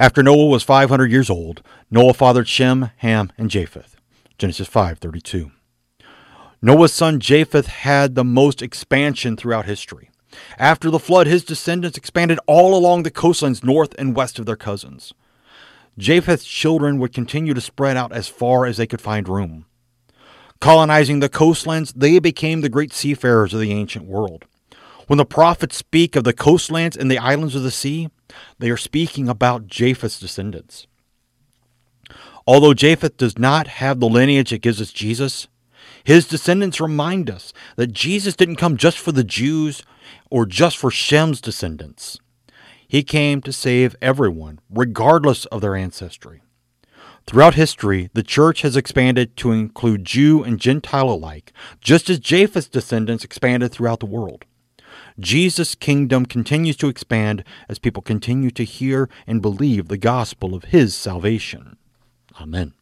After Noah was 500 years old, Noah fathered Shem, Ham, and Japheth. Genesis 5:32. Noah's son Japheth had the most expansion throughout history. After the flood, his descendants expanded all along the coastlines north and west of their cousins. Japheth's children would continue to spread out as far as they could find room. Colonizing the coastlands, they became the great seafarers of the ancient world. When the prophets speak of the coastlands and the islands of the sea, they are speaking about Japheth's descendants. Although Japheth does not have the lineage that gives us Jesus, his descendants remind us that Jesus didn't come just for the Jews or just for Shem's descendants. He came to save everyone, regardless of their ancestry. Throughout history, the church has expanded to include Jew and Gentile alike, just as Japheth's descendants expanded throughout the world. Jesus' kingdom continues to expand as people continue to hear and believe the gospel of his salvation. Amen.